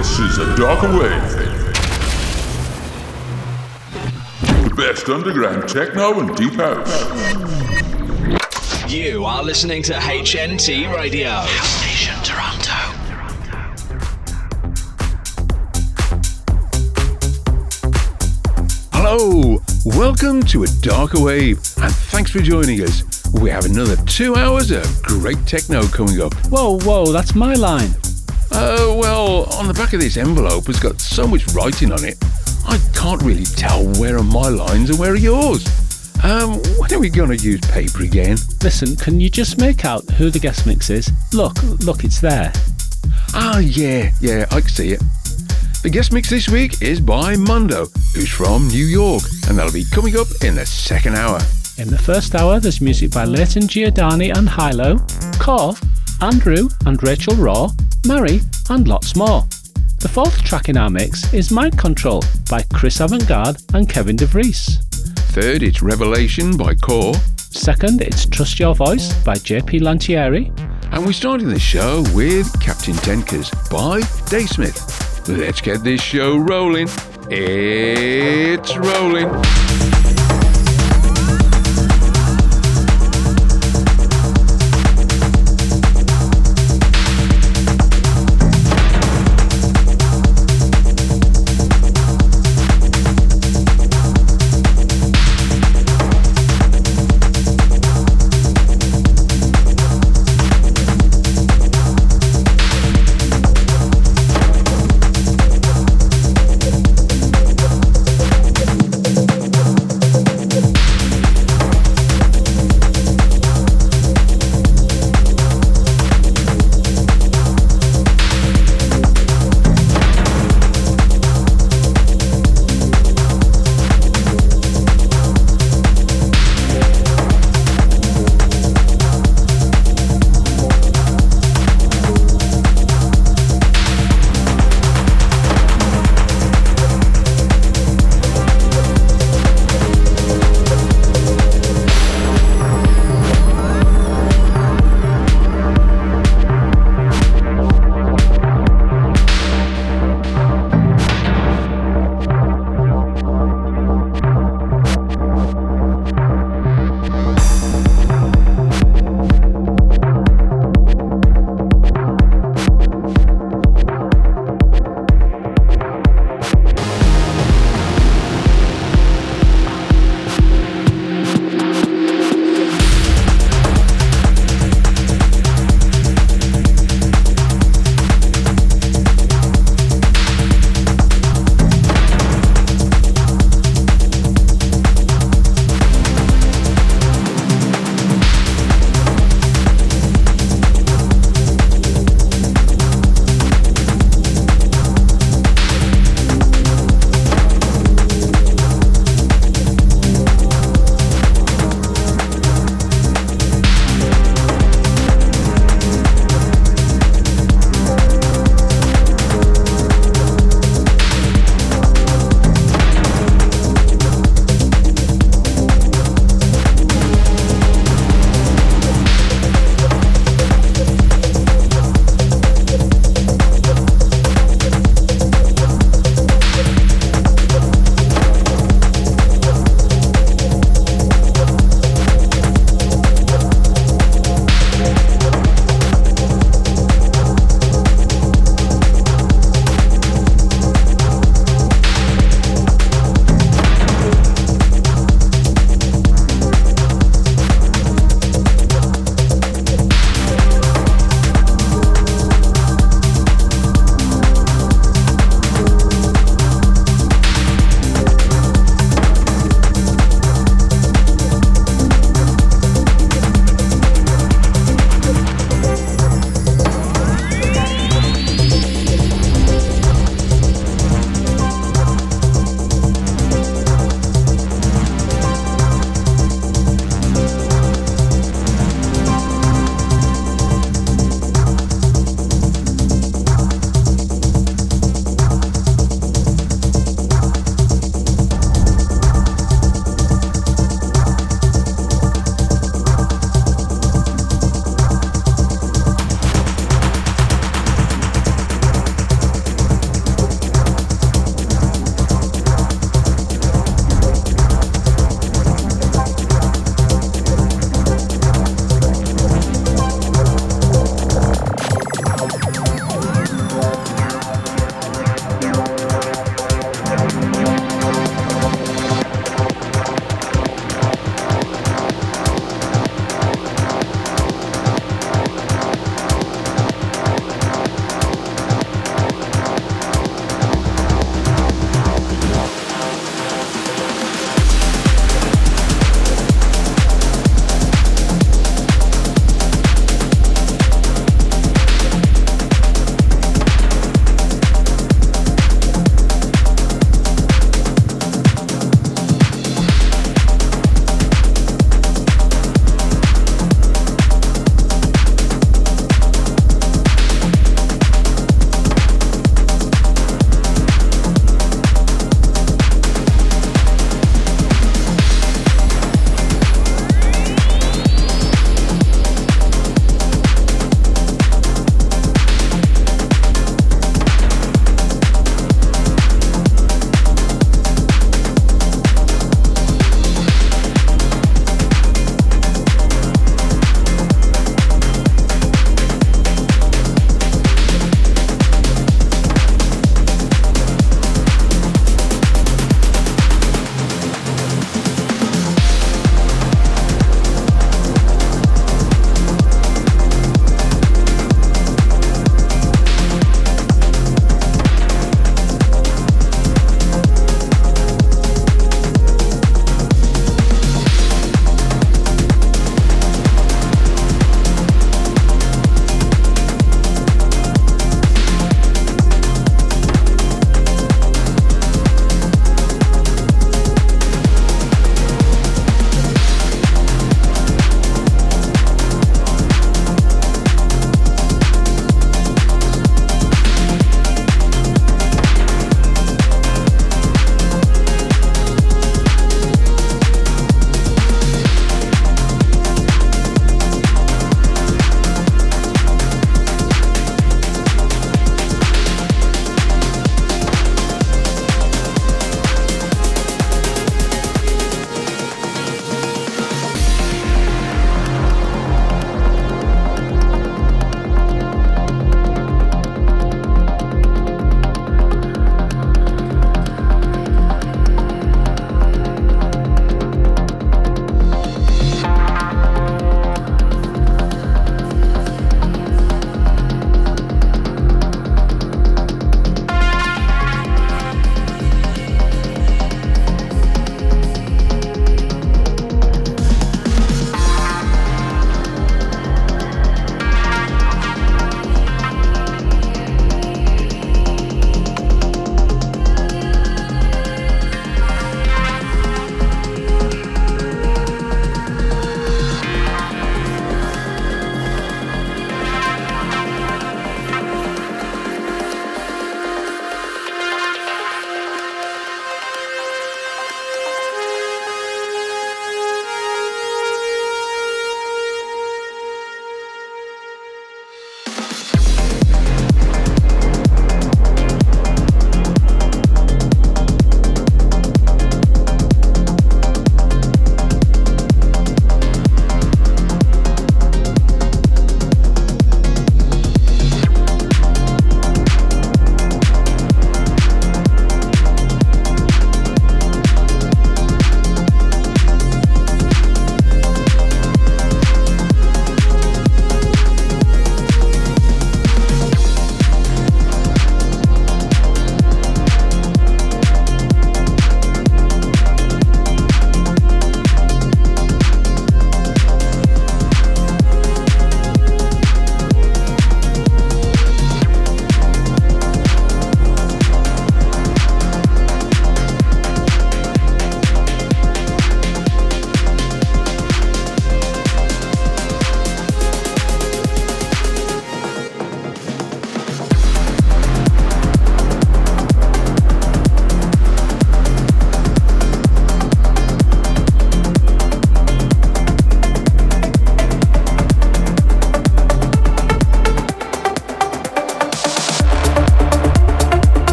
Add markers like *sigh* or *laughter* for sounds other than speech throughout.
This is a darker wave. The best underground techno and deep house. You are listening to HNT Radio. House Station Toronto. Hello, welcome to A Darker Wave, and thanks for joining us. We have another two hours of great techno coming up. Whoa, whoa, that's my line. Uh, well, on the back of this envelope has got so much writing on it, I can't really tell where are my lines and where are yours. Um, when are we gonna use paper again? Listen, can you just make out who the guest mix is? Look, look, it's there. Ah, yeah, yeah, I can see it. The guest mix this week is by Mondo, who's from New York, and that'll be coming up in the second hour. In the first hour, there's music by Layton Giordani and Hi-Lo, Kör, AndReew and Rachel Raw, Mha Iri, and lots more. The fourth track in our mix is Mind Control by Chris Avantgarde and Kevin DeVries. Third, it's Revelation by Kör. Second, it's Trust Your Voice by JP Lantieri. And we're starting the show with Captain Tenkes by Daesmith. Let's get this show rolling. It's rolling.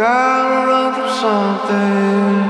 Gotta run from something.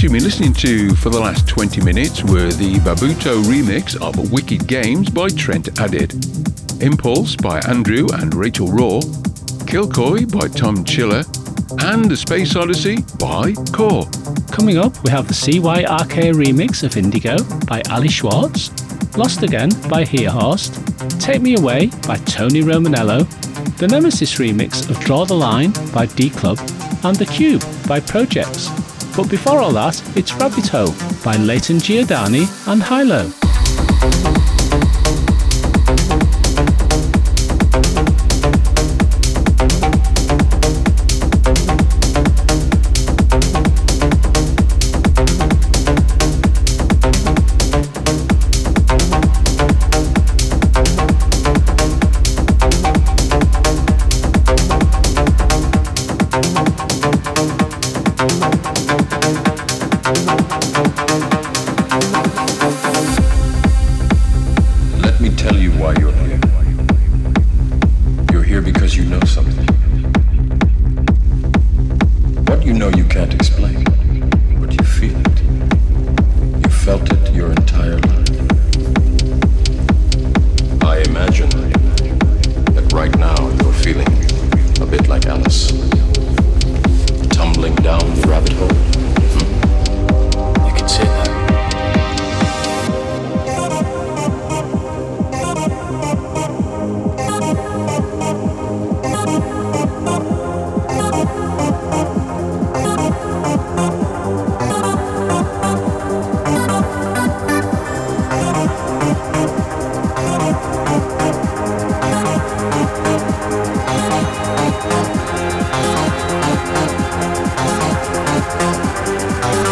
You've been listening to for the last 20 minutes were the Babuto remix of Wicked Games by Trent Added, Impulse by AndReew and Rachel Raw, Kilcoy by Tom Chiller, and The Space Odyssey by Kör. Coming up, we have the CYRK remix of Indigo by Ali Schwartz, Lost Again by Hearhorst, Take Me Away by Tony Romanello, the Nemesis remix of Draw the Line by D Club, and The Cube by Projects. But before all that, it's Rabbit Hole by Layton Giordani and Hi-Lo. It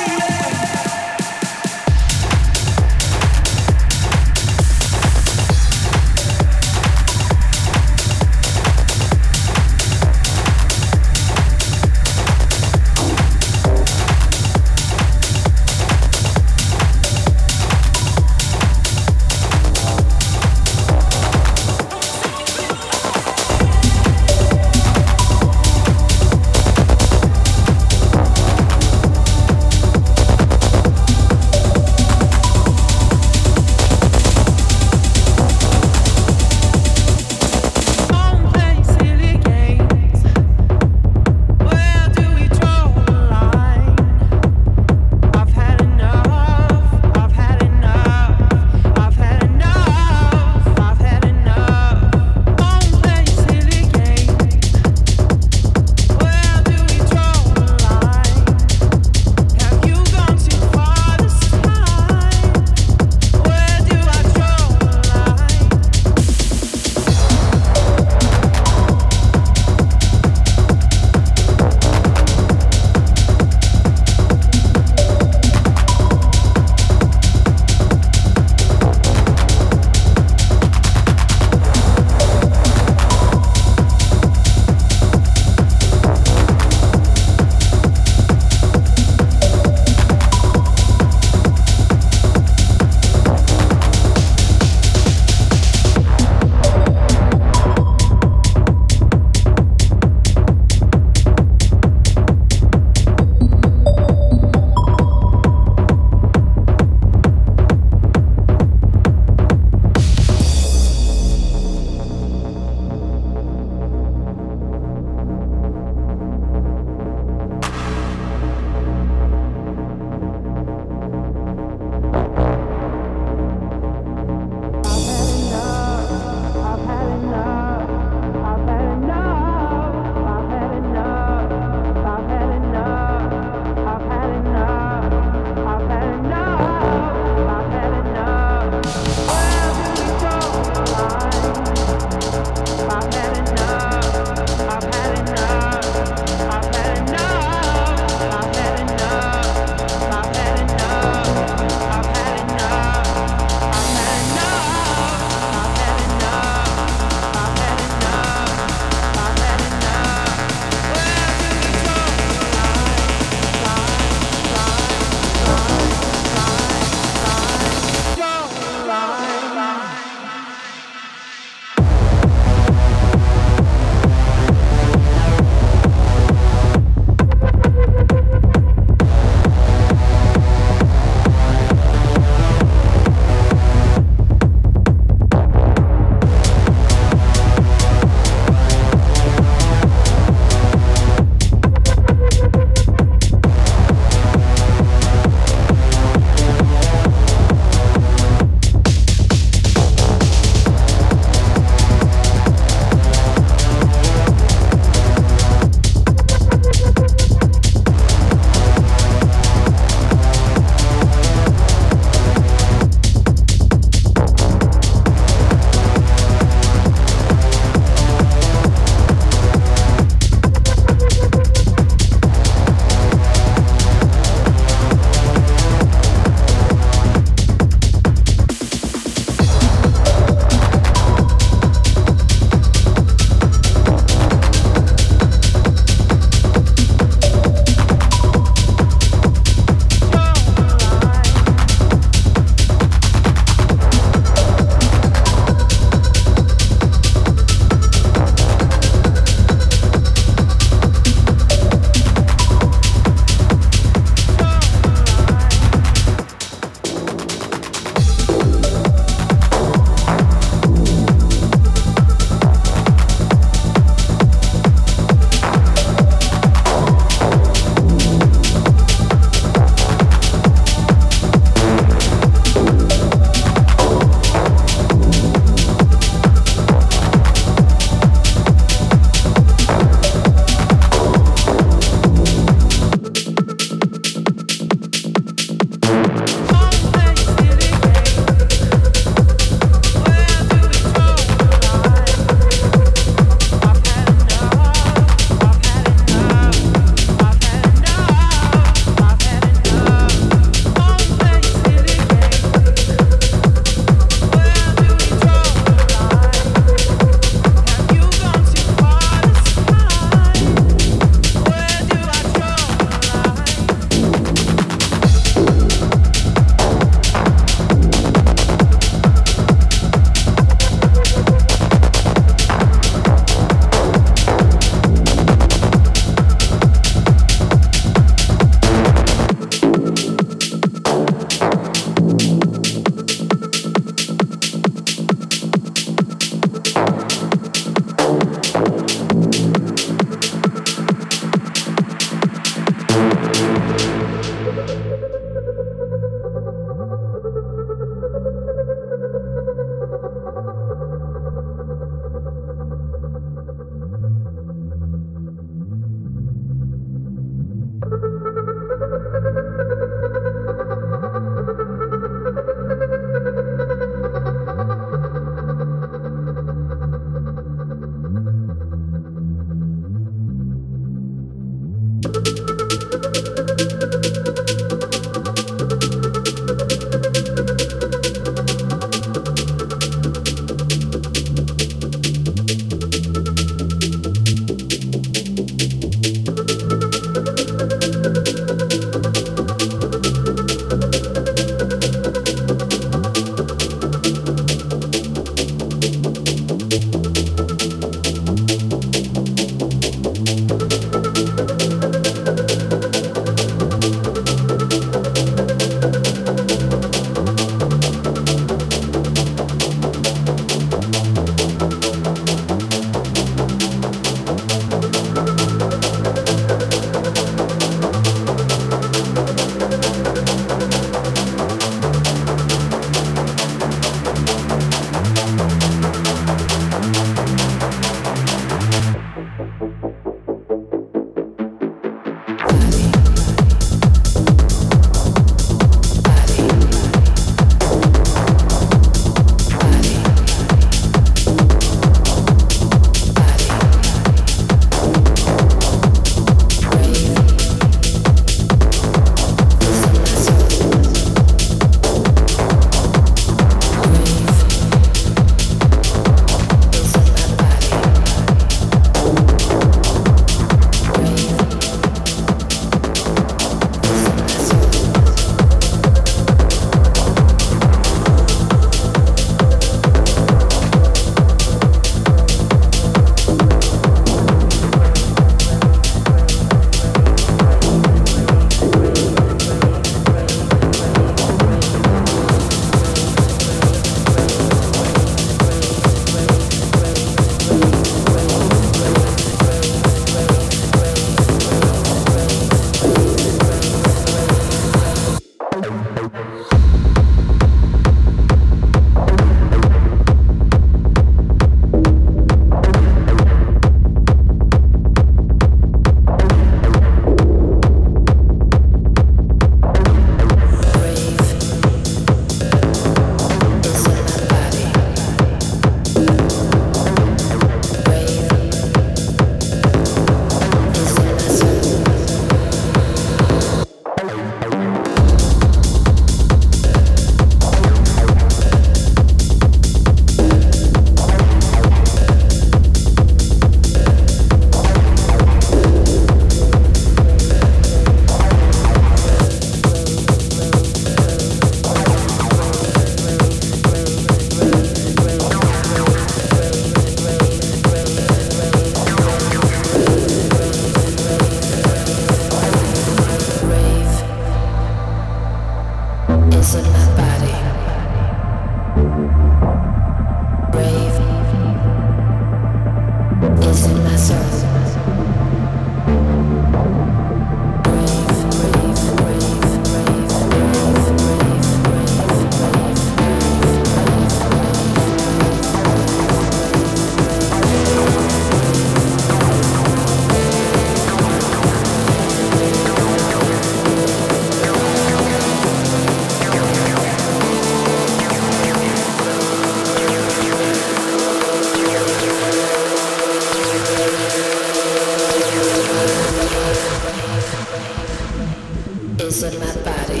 feels in my body.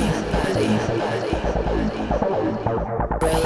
body.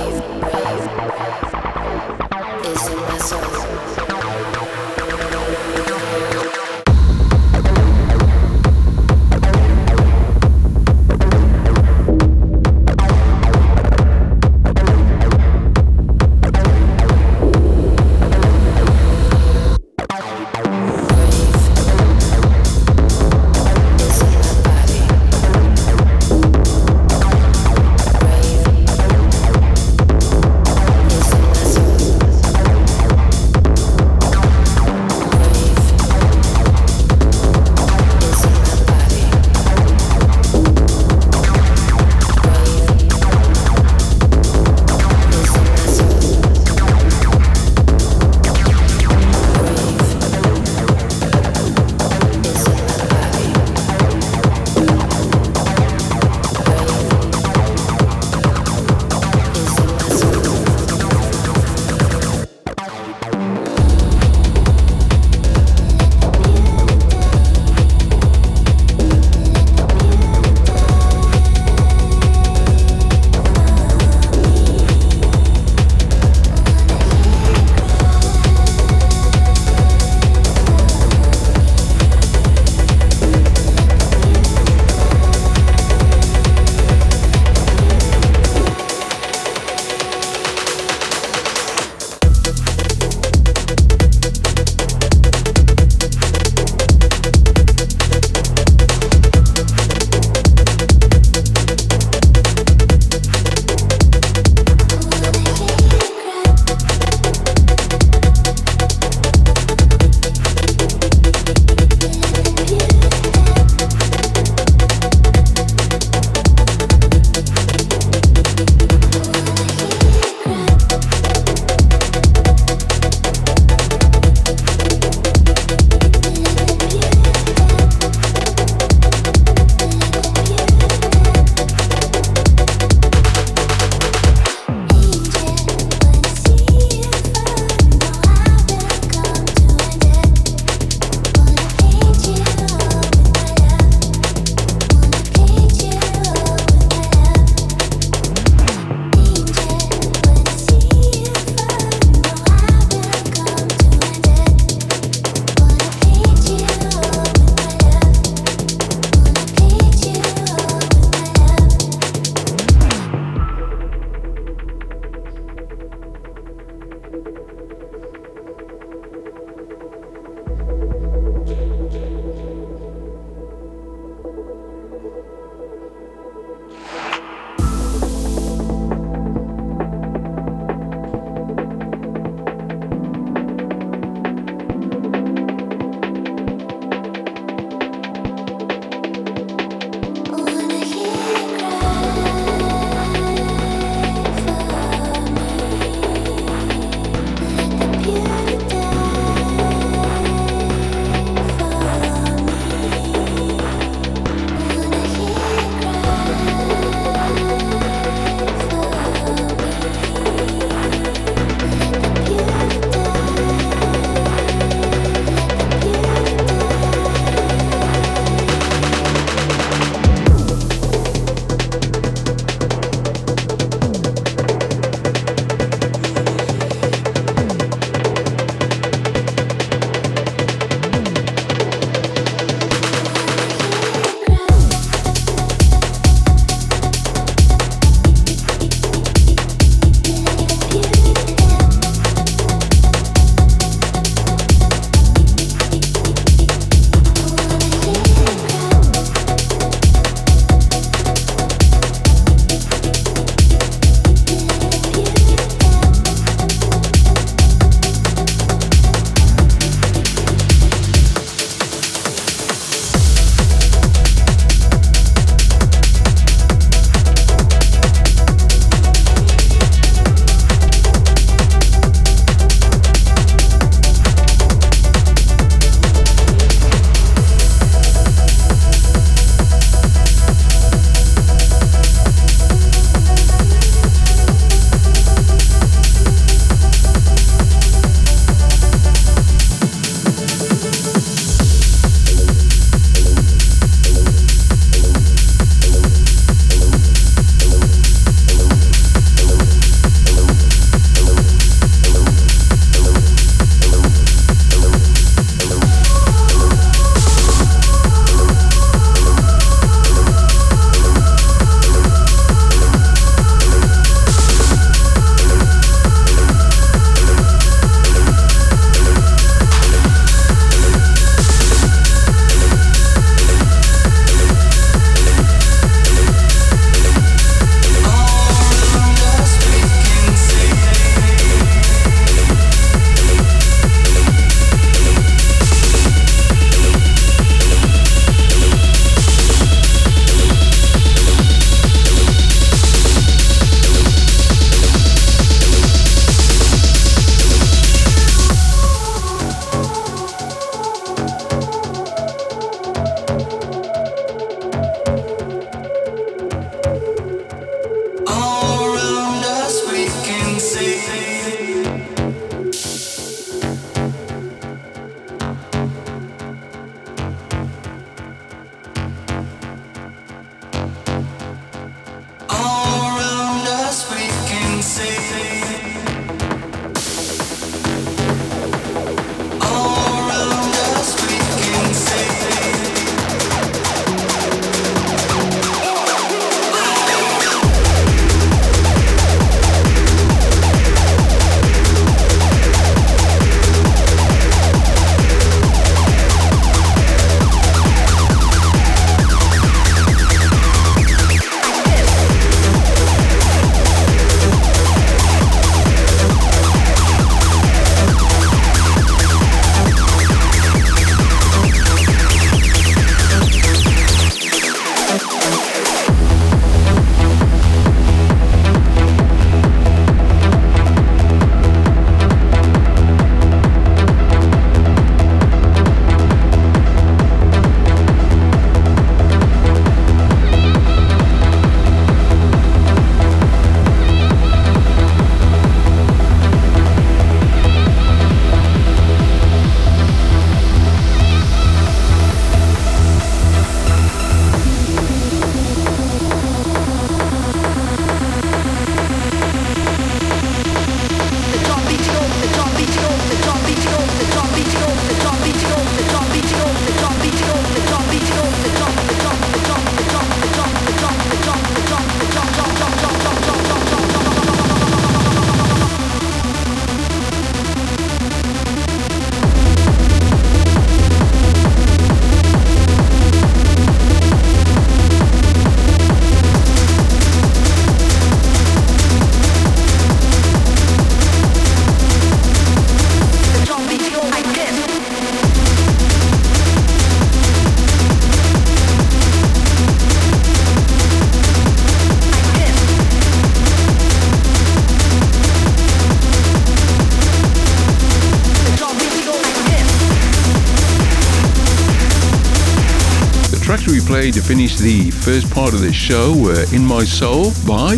Played to finish the first part of this show were In My Soul by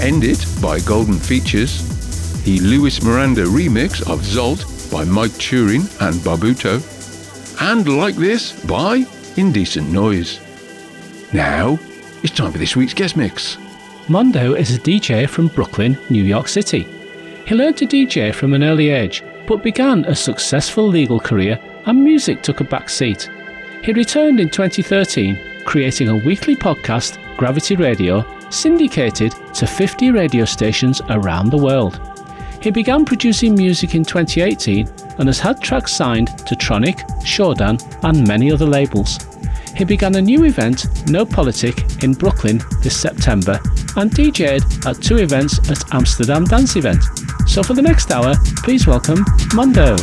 End It by Golden Features, the Lewis Miranda remix of Zolt by Mike Turin and Barbuto, and Like This by Indecent Noise. Now, it's time for this week's guest mix. Mondo is a DJ from Brooklyn, New York City. He learned to DJ from an early age, but began a successful legal career and music took a back seat. He returned in 2013, creating a weekly podcast, Gravity Radio, syndicated to 50 radio stations around the world. He began producing music in 2018 and has had tracks signed to Tronic, Shodan, and many other labels. He began a new event, NØ POLITIK, in Brooklyn this September and DJed at two events at Amsterdam Dance Event. So for the next hour, please welcome Mondo.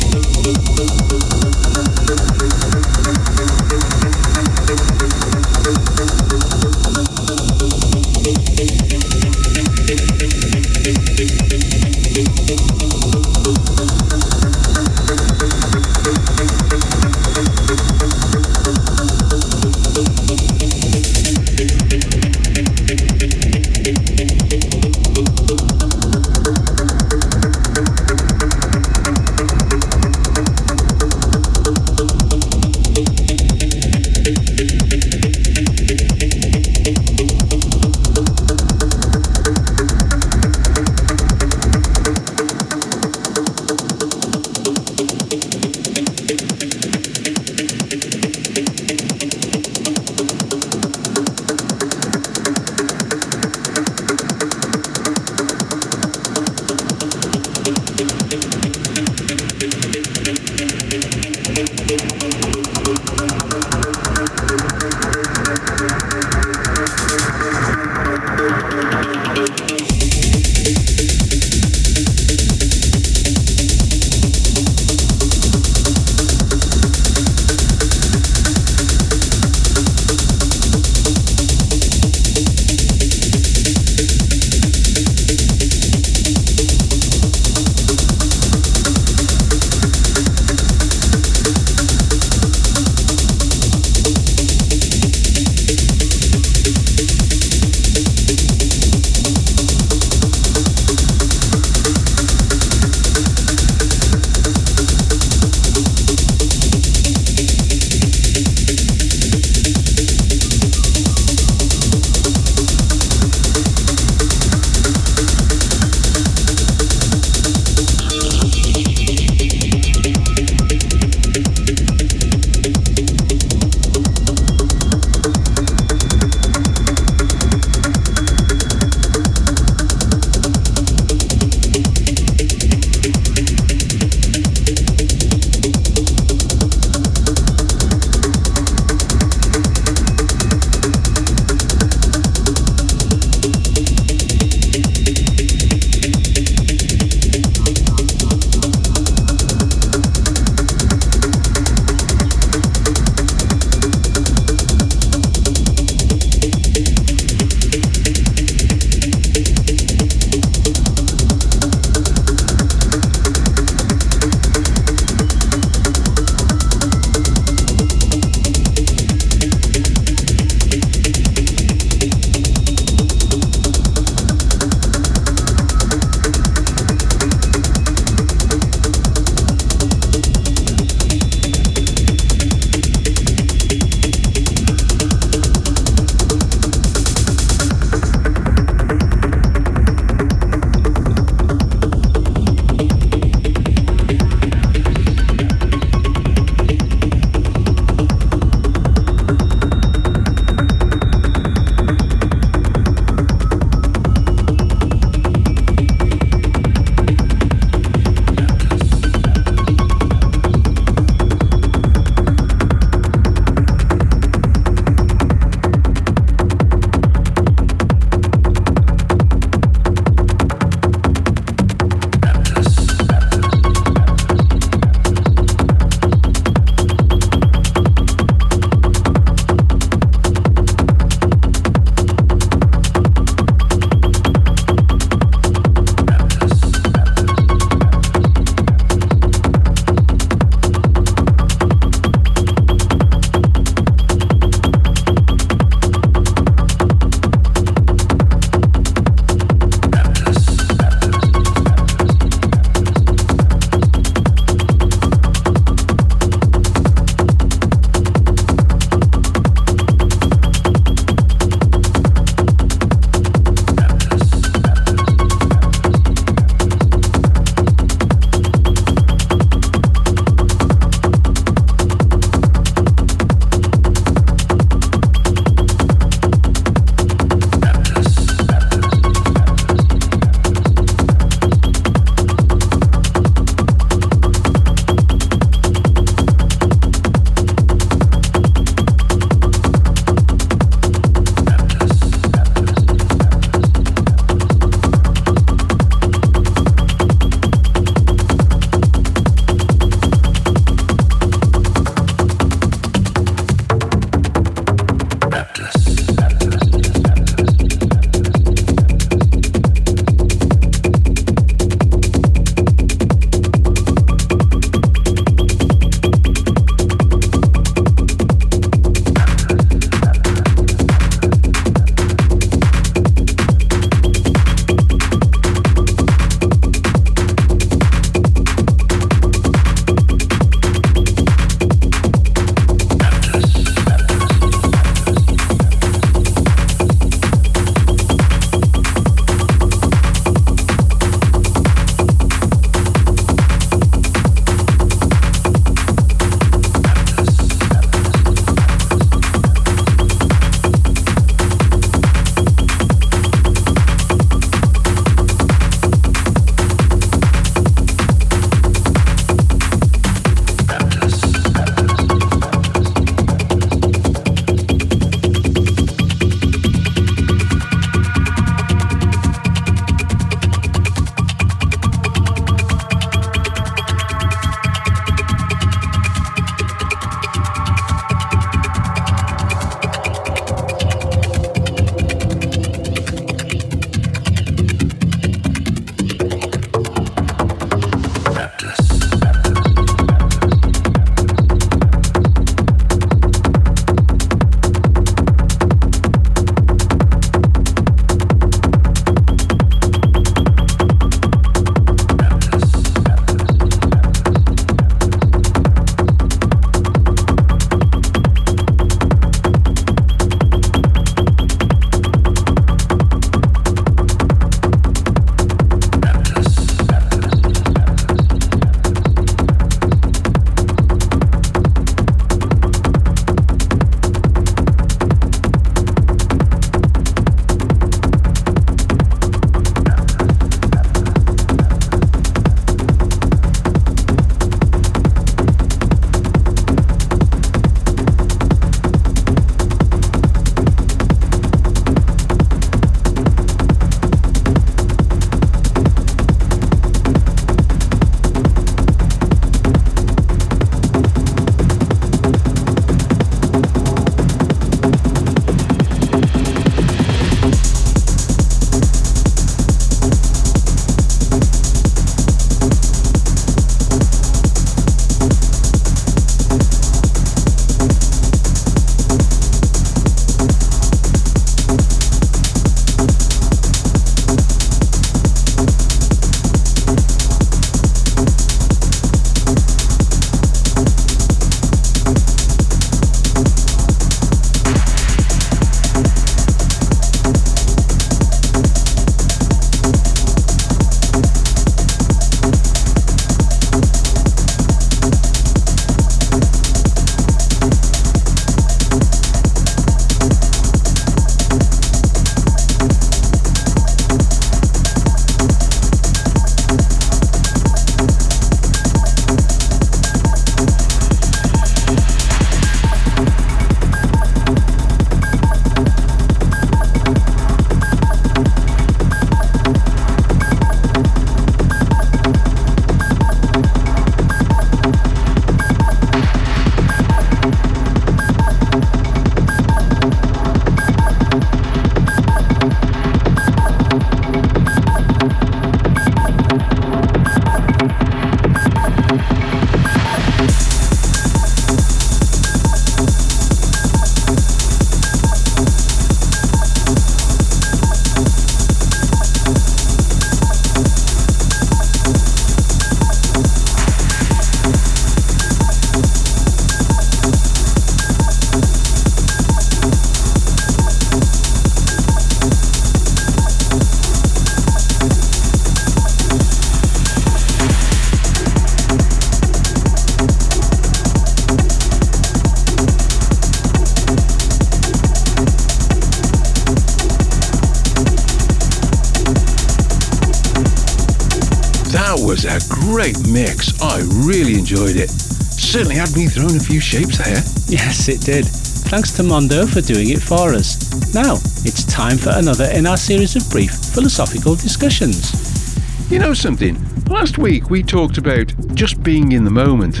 Enjoyed it. Certainly had me throwing a few shapes there. Yes, it did. Thanks to Mondo for doing it for us. Now, it's time for another in our series of brief philosophical discussions. You know something? Last week we talked about just being in the moment.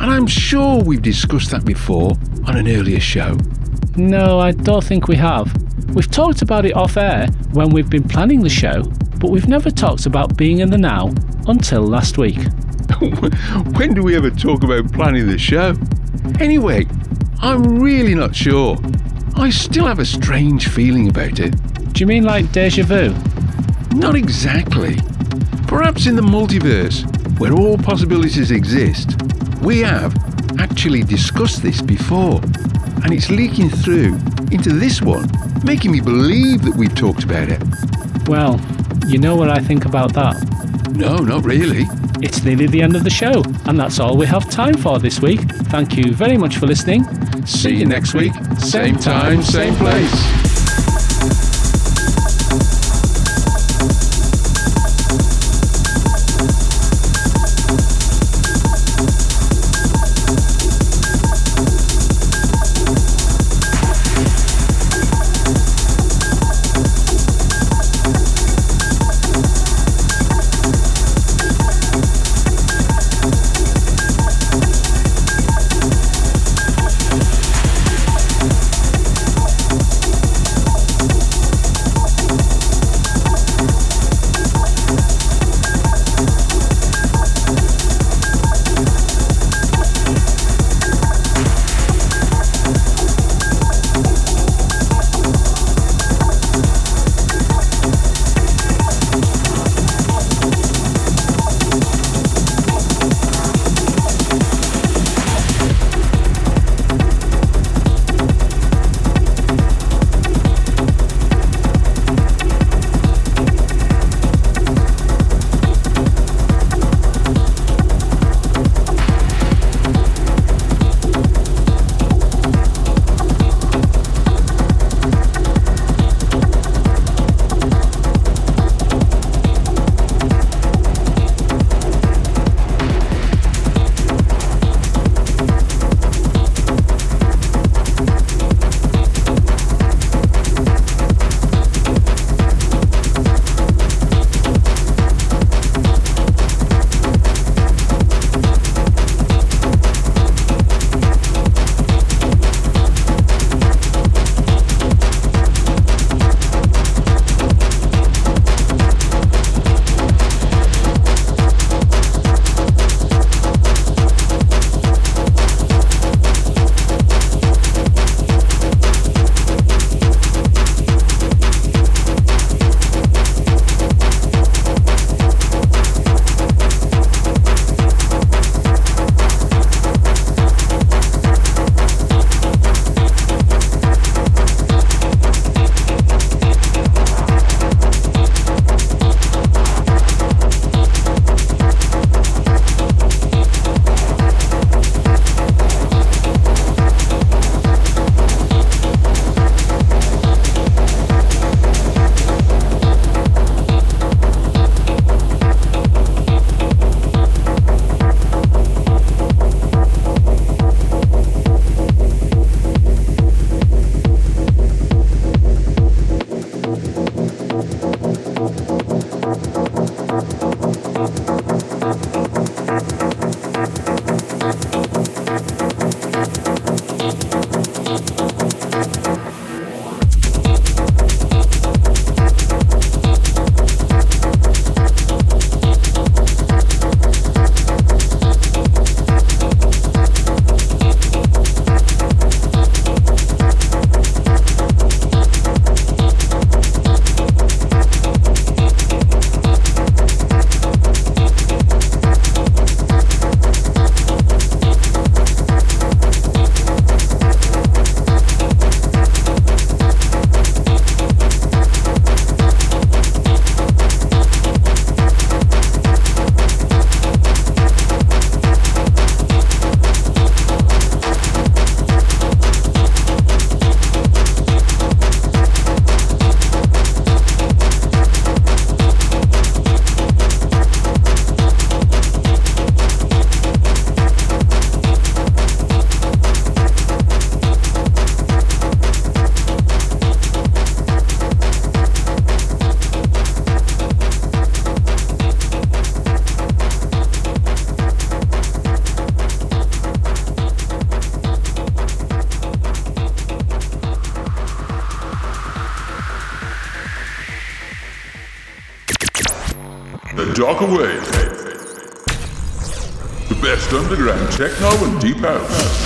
And I'm sure we've discussed that before on an earlier show. No, I don't think we have. We've talked about it off air when we've been planning the show, but we've never talked about being in the now until last week. *laughs* when do we ever talk about planning the show? Anyway, I'm really not sure. I still have a strange feeling about it. Do you mean like deja vu? Not exactly. Perhaps in the multiverse, where all possibilities exist, we have actually discussed this before, and it's leaking through into this one, making me believe that we've talked about it. Well, you know what I think about that. No, not really. It's nearly the end of the show, and that's all we have time for this week. Thank you very much for listening. See you next week. Same time, same place. Techno and deep house.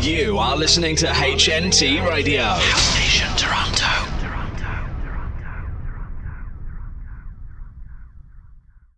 You are listening to HNT Radio.